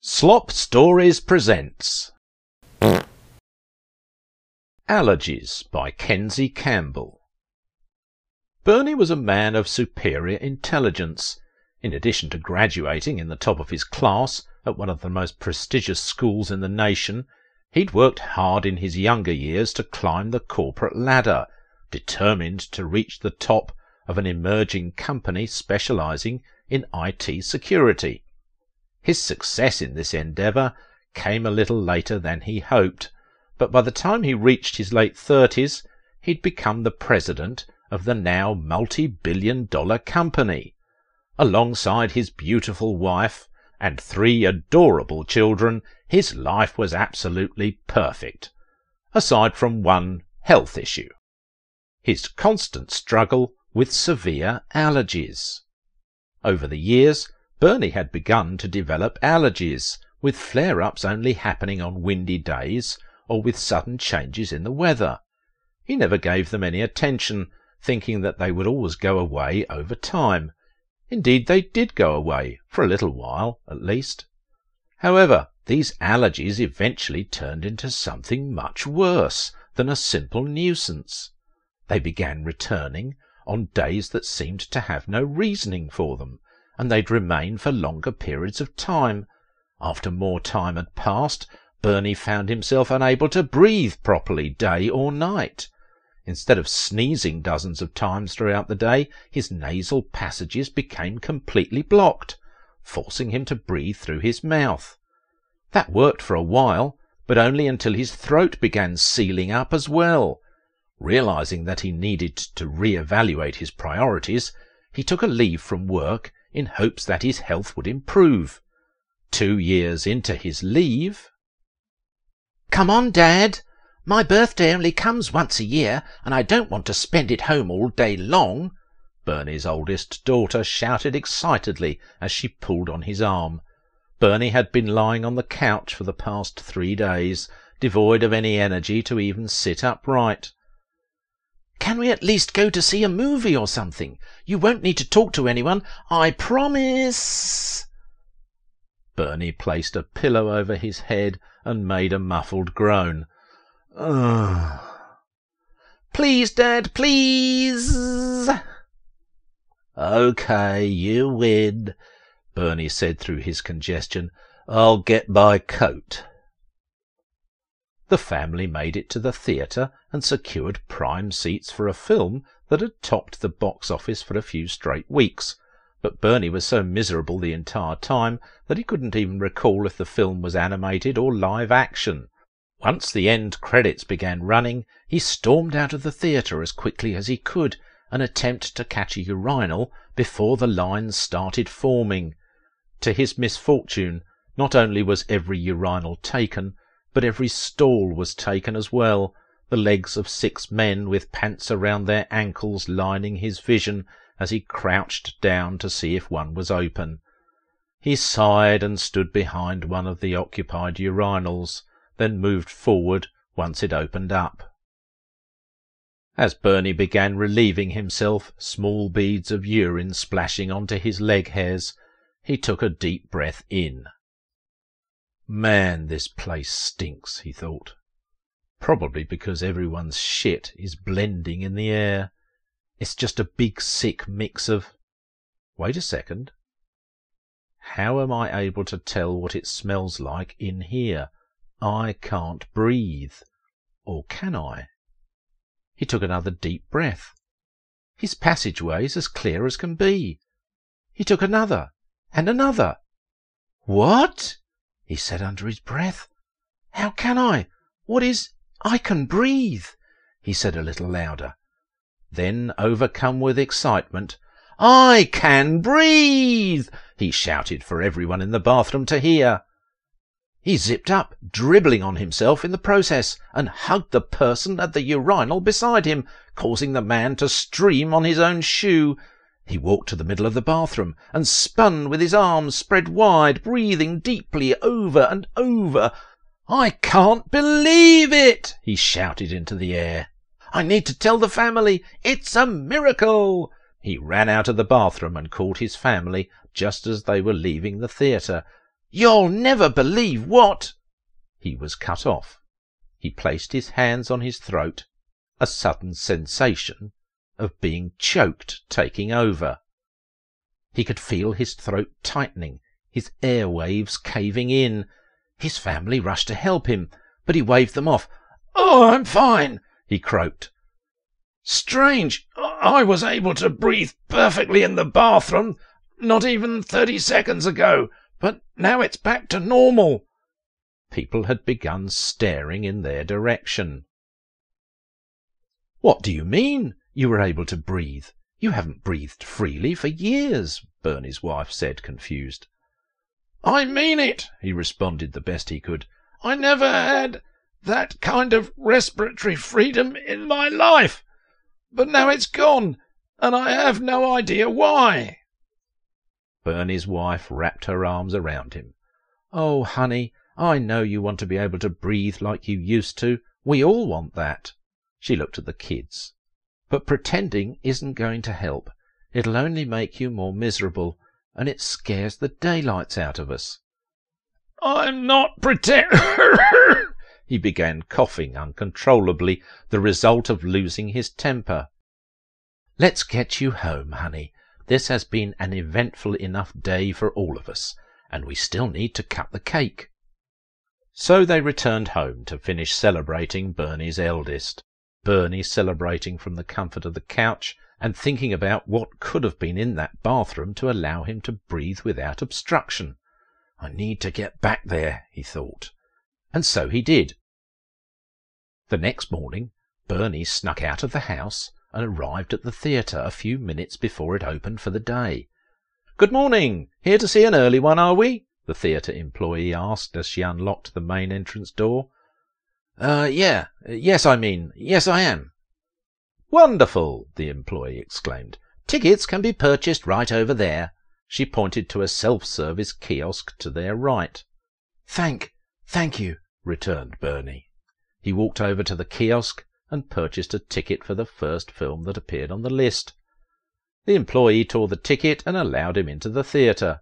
Slop stories. Presents Allergies by Kenzie Campbell. Bernie was a man of superior intelligence. In addition to graduating in the top of his class at one of the most prestigious schools in the nation, he'd worked hard in his younger years to climb the corporate ladder, determined to reach the top of an emerging company specializing in IT security. His success in this endeavour came a little later than he hoped, but by the time he reached his late thirties he'd become the president of the now multi-billion dollar company. Alongside his beautiful wife and three adorable children, his life was absolutely perfect, aside from one health issue. His constant struggle with severe allergies. Over the years, Bernie had begun to develop allergies, with flare-ups only happening on windy days or with sudden changes in the weather. He never gave them any attention, thinking that they would always go away over time. Indeed, they did go away, for a little while, at least. However, these allergies eventually turned into something much worse than a simple nuisance. They began returning on days that seemed to have no reasoning for them, and they'd remain for longer periods of time. After more time had passed, Bernie found himself unable to breathe properly day or night. Instead of sneezing dozens of times throughout the day, his nasal passages became completely blocked, forcing him to breathe through his mouth. That worked for a while, but only until his throat began sealing up as well. Realizing that he needed to re-evaluate his priorities, he took a leave from work in hopes that his health would improve. Two years into his leave. Come on, Dad! My birthday only comes once a year, and I don't want to spend it home all day long, Bernie's oldest daughter shouted excitedly as she pulled on his arm. Bernie had been lying on the couch for the past three days, devoid of any energy to even sit upright. Can we at least go to see a movie or something? You won't need to talk to anyone, I promise. Bernie placed a pillow over his head and made a muffled groan. Please, Dad, please. Okay, you win, Bernie said through his congestion. I'll get my coat. The family made it to the theatre and secured prime seats for a film that had topped the box office for a few straight weeks, but Bernie was so miserable the entire time that he couldn't even recall if the film was animated or live action. Once the end credits began running, he stormed out of the theatre as quickly as he could an attempt to catch a urinal before the lines started forming. To his misfortune, not only was every urinal taken, but every stall was taken as well, the legs of six men with pants around their ankles lining his vision as he crouched down to see if one was open. He sighed and stood behind one of the occupied urinals, then moved forward once it opened up. As Bernie began relieving himself, small beads of urine splashing onto his leg hairs, he took a deep breath in. Man, this place stinks, he thought. Probably because everyone's shit is blending in the air. It's just a big sick mix of... Wait a second. How am I able to tell what it smells like in here? I can't breathe. Or can I? He took another deep breath. His passageway's as clear as can be. He took another, and another. What? he said under his breath. How can I? What is... I can breathe, he said a little louder. Then, overcome with excitement, I can breathe, he shouted for everyone in the bathroom to hear. He zipped up, dribbling on himself in the process, and hugged the person at the urinal beside him, causing the man to stream on his own shoe. He walked to the middle of the bathroom and spun with his arms spread wide, breathing deeply over and over. I can't believe it! he shouted into the air. I need to tell the family. It's a miracle! He ran out of the bathroom and called his family just as they were leaving the theatre. You'll never believe what. He was cut off. He placed his hands on his throat. A sudden sensation of being choked taking over. He could feel his throat tightening, his air waves caving in. His family rushed to help him, but he waved them off. Oh, I'm fine, he croaked. Strange, I was able to breathe perfectly in the bathroom not even thirty seconds ago, but now it's back to normal. People had begun staring in their direction. What do you mean? You were able to breathe. You haven't breathed freely for years, Bernie's wife said, confused. I mean it, he responded the best he could. I never had that kind of respiratory freedom in my life. But now it's gone, and I have no idea why. Bernie's wife wrapped her arms around him. Oh, honey, I know you want to be able to breathe like you used to. We all want that. She looked at the kids. But pretending isn't going to help. It'll only make you more miserable, and it scares the daylights out of us. I'm not pretend. he began coughing uncontrollably, the result of losing his temper. Let's get you home, honey. This has been an eventful enough day for all of us, and we still need to cut the cake. So they returned home to finish celebrating Bernie's eldest. Bernie celebrating from the comfort of the couch and thinking about what could have been in that bathroom to allow him to breathe without obstruction. I need to get back there, he thought. And so he did. The next morning, Bernie snuck out of the house and arrived at the theatre a few minutes before it opened for the day. Good morning! Here to see an early one, are we? the theatre employee asked as she unlocked the main entrance door. Uh, yeah. Yes, I mean, yes, I am. Wonderful! the employee exclaimed. Tickets can be purchased right over there. She pointed to a self-service kiosk to their right. Thank, thank you, returned Bernie. He walked over to the kiosk and purchased a ticket for the first film that appeared on the list. The employee tore the ticket and allowed him into the theatre.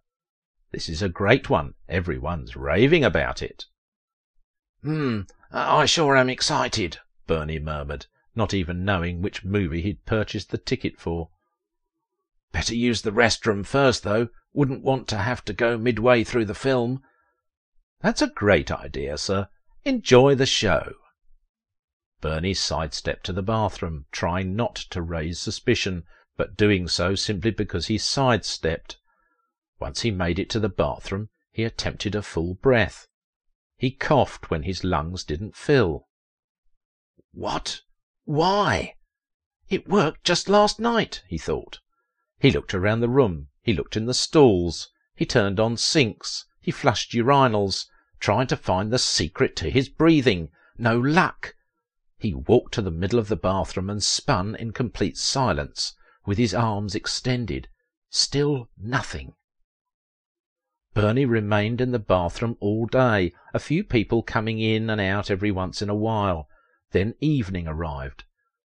This is a great one. Everyone's raving about it. Hmm, I sure am excited, Bernie murmured, not even knowing which movie he'd purchased the ticket for. Better use the restroom first, though. Wouldn't want to have to go midway through the film. That's a great idea, sir. Enjoy the show. Bernie sidestepped to the bathroom, trying not to raise suspicion, but doing so simply because he sidestepped. Once he made it to the bathroom, he attempted a full breath. He coughed when his lungs didn't fill. What? Why? It worked just last night, he thought. He looked around the room. He looked in the stalls. He turned on sinks. He flushed urinals, trying to find the secret to his breathing. No luck. He walked to the middle of the bathroom and spun in complete silence, with his arms extended. Still nothing. Bernie remained in the bathroom all day, a few people coming in and out every once in a while. Then evening arrived.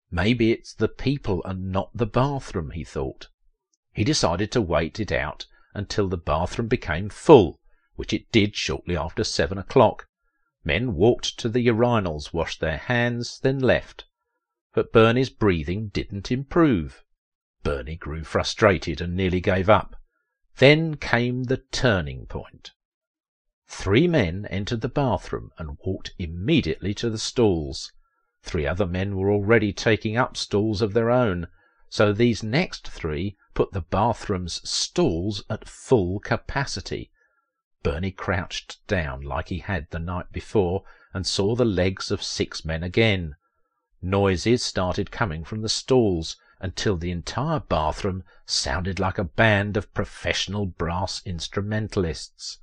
Maybe it's the people and not the bathroom, he thought. He decided to wait it out until the bathroom became full, which it did shortly after seven o'clock. Men walked to the urinals, washed their hands, then left. But Bernie's breathing didn't improve. Bernie grew frustrated and nearly gave up. Then came the turning point. Three men entered the bathroom and walked immediately to the stalls. Three other men were already taking up stalls of their own, so these next three put the bathroom's stalls at full capacity. Bernie crouched down like he had the night before and saw the legs of six men again. Noises started coming from the stalls, until the entire bathroom sounded like a band of professional brass instrumentalists.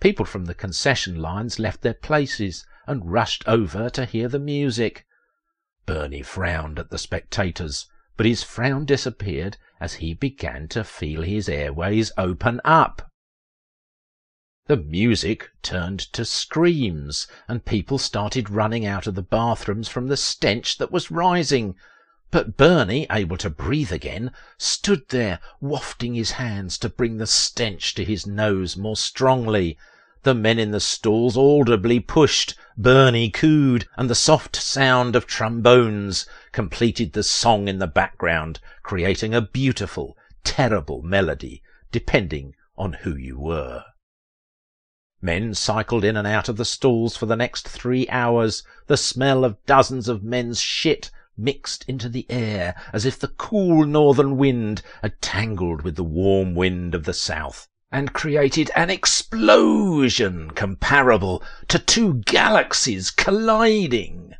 People from the concession lines left their places and rushed over to hear the music. Bernie frowned at the spectators, but his frown disappeared as he began to feel his airways open up. The music turned to screams, and people started running out of the bathrooms from the stench that was rising. But Bernie, able to breathe again, stood there, wafting his hands to bring the stench to his nose more strongly. The men in the stalls audibly pushed, Bernie cooed, and the soft sound of trombones completed the song in the background, creating a beautiful, terrible melody, depending on who you were. Men cycled in and out of the stalls for the next three hours, the smell of dozens of men's shit mixed into the air as if the cool northern wind had tangled with the warm wind of the south and created an explosion comparable to two galaxies colliding.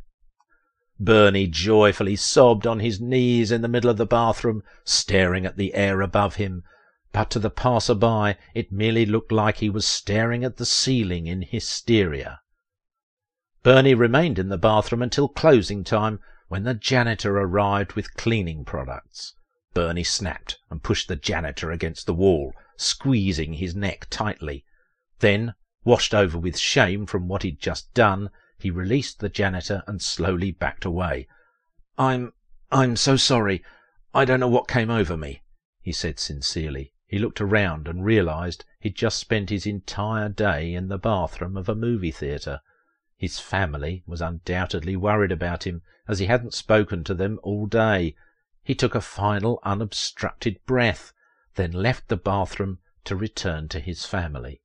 Bernie joyfully sobbed on his knees in the middle of the bathroom, staring at the air above him, but to the passer-by it merely looked like he was staring at the ceiling in hysteria. Bernie remained in the bathroom until closing time, when the janitor arrived with cleaning products, Bernie snapped and pushed the janitor against the wall, squeezing his neck tightly. Then, washed over with shame from what he'd just done, he released the janitor and slowly backed away. I'm I'm so sorry. I don't know what came over me, he said sincerely. He looked around and realized he'd just spent his entire day in the bathroom of a movie theatre. His family was undoubtedly worried about him, as he hadn't spoken to them all day. He took a final unobstructed breath, then left the bathroom to return to his family.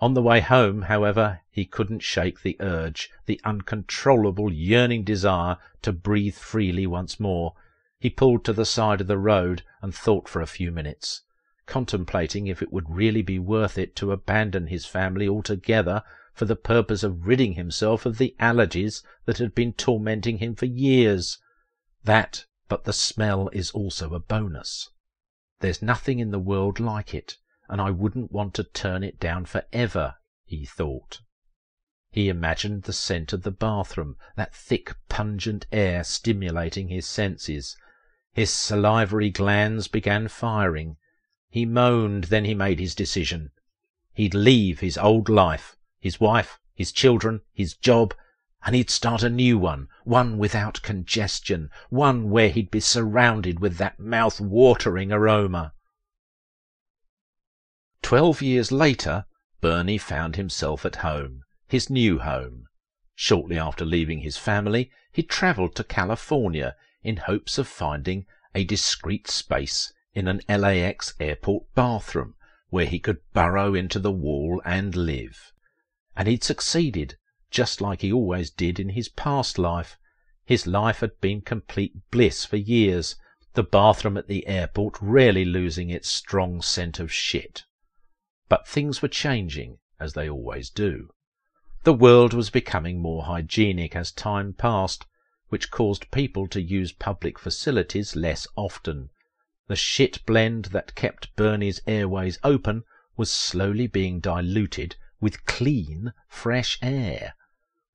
On the way home, however, he couldn't shake the urge, the uncontrollable yearning desire to breathe freely once more. He pulled to the side of the road and thought for a few minutes, contemplating if it would really be worth it to abandon his family altogether for the purpose of ridding himself of the allergies that had been tormenting him for years. That, but the smell is also a bonus. There's nothing in the world like it, and I wouldn't want to turn it down for ever, he thought. He imagined the scent of the bathroom, that thick, pungent air stimulating his senses. His salivary glands began firing. He moaned, then he made his decision. He'd leave his old life, his wife, his children, his job, and he'd start a new one, one without congestion, one where he'd be surrounded with that mouth-watering aroma. Twelve years later, Bernie found himself at home, his new home. Shortly after leaving his family, he travelled to California in hopes of finding a discreet space in an LAX airport bathroom where he could burrow into the wall and live. And he'd succeeded, just like he always did in his past life. His life had been complete bliss for years, the bathroom at the airport rarely losing its strong scent of shit. But things were changing, as they always do. The world was becoming more hygienic as time passed, which caused people to use public facilities less often. The shit blend that kept Bernie's airways open was slowly being diluted with clean, fresh air.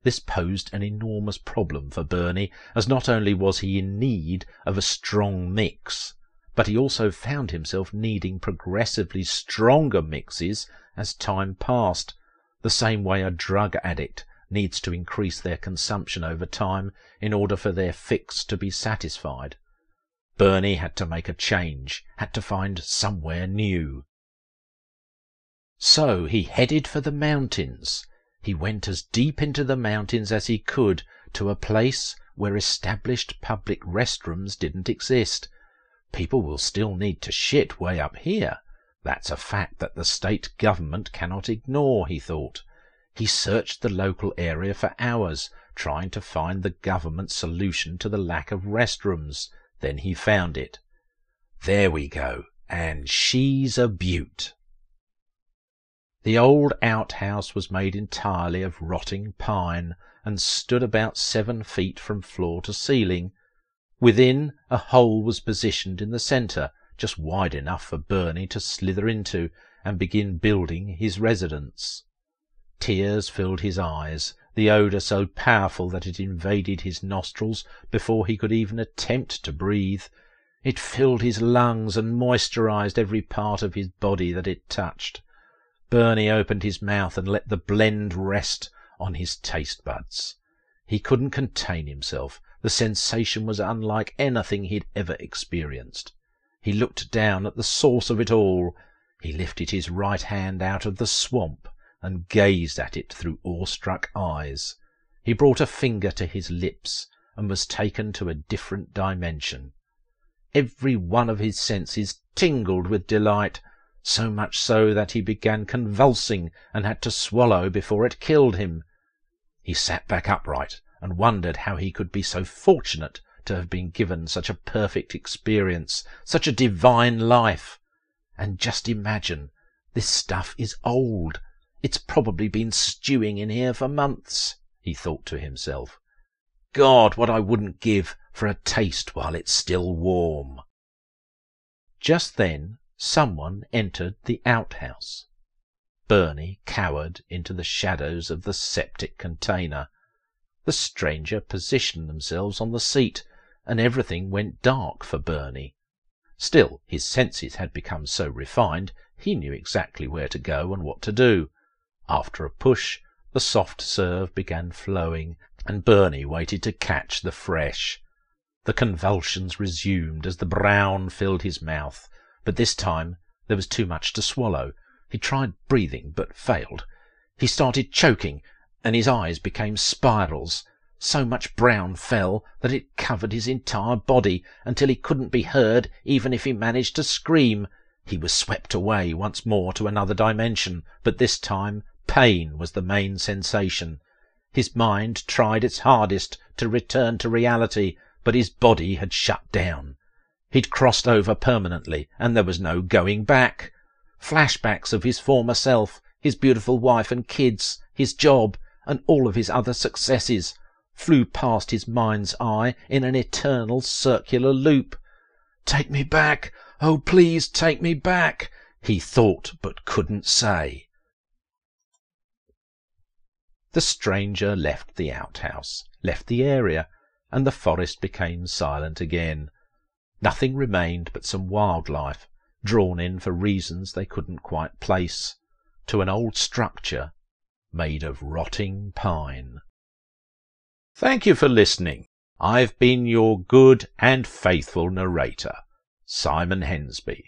This posed an enormous problem for Bernie, as not only was he in need of a strong mix, but he also found himself needing progressively stronger mixes as time passed, the same way a drug addict needs to increase their consumption over time in order for their fix to be satisfied. Bernie had to make a change, had to find somewhere new. So he headed for the mountains. He went as deep into the mountains as he could to a place where established public restrooms didn't exist. People will still need to shit way up here. That's a fact that the state government cannot ignore, he thought. He searched the local area for hours, trying to find the government solution to the lack of restrooms. Then he found it. There we go. And she's a beaut. The old outhouse was made entirely of rotting pine, and stood about seven feet from floor to ceiling. Within, a hole was positioned in the centre, just wide enough for Bernie to slither into and begin building his residence. Tears filled his eyes, the odour so powerful that it invaded his nostrils before he could even attempt to breathe. It filled his lungs and moisturized every part of his body that it touched. Bernie opened his mouth and let the blend rest on his taste buds. He couldn't contain himself. The sensation was unlike anything he'd ever experienced. He looked down at the source of it all. He lifted his right hand out of the swamp and gazed at it through awestruck eyes. He brought a finger to his lips and was taken to a different dimension. Every one of his senses tingled with delight, so much so that he began convulsing and had to swallow before it killed him. He sat back upright and wondered how he could be so fortunate to have been given such a perfect experience, such a divine life. And just imagine, this stuff is old. It's probably been stewing in here for months, he thought to himself. God, what I wouldn't give for a taste while it's still warm. Just then someone entered the outhouse. Bernie cowered into the shadows of the septic container. The stranger positioned themselves on the seat, and everything went dark for Bernie. Still, his senses had become so refined, he knew exactly where to go and what to do. After a push, the soft serve began flowing, and Bernie waited to catch the fresh. The convulsions resumed as the brown filled his mouth, but this time there was too much to swallow. He tried breathing, but failed. He started choking, and his eyes became spirals. So much brown fell that it covered his entire body until he couldn't be heard even if he managed to scream. He was swept away once more to another dimension, but this time pain was the main sensation. His mind tried its hardest to return to reality, but his body had shut down. He'd crossed over permanently, and there was no going back. Flashbacks of his former self, his beautiful wife and kids, his job, and all of his other successes flew past his mind's eye in an eternal circular loop. Take me back! Oh, please take me back! he thought but couldn't say. The stranger left the outhouse, left the area, and the forest became silent again. Nothing remained but some wild life, drawn in for reasons they couldn't quite place, to an old structure made of rotting pine. Thank you for listening. I've been your good and faithful narrator, Simon Hensby.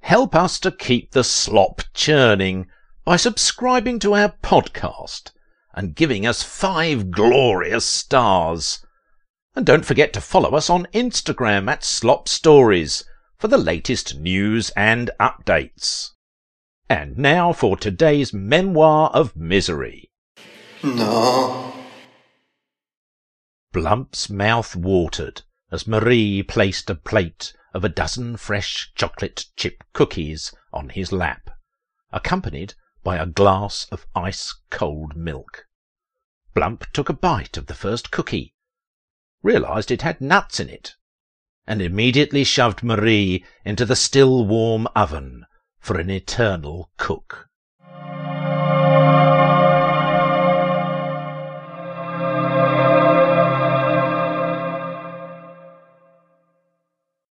Help us to keep the slop churning by subscribing to our podcast and giving us five glorious stars. And don't forget to follow us on Instagram at Slop Stories for the latest news and updates. And now for today's memoir of misery. No. Blump's mouth watered as Marie placed a plate of a dozen fresh chocolate chip cookies on his lap, accompanied by a glass of ice cold milk. Blump took a bite of the first cookie, realized it had nuts in it, and immediately shoved Marie into the still warm oven for an eternal cook.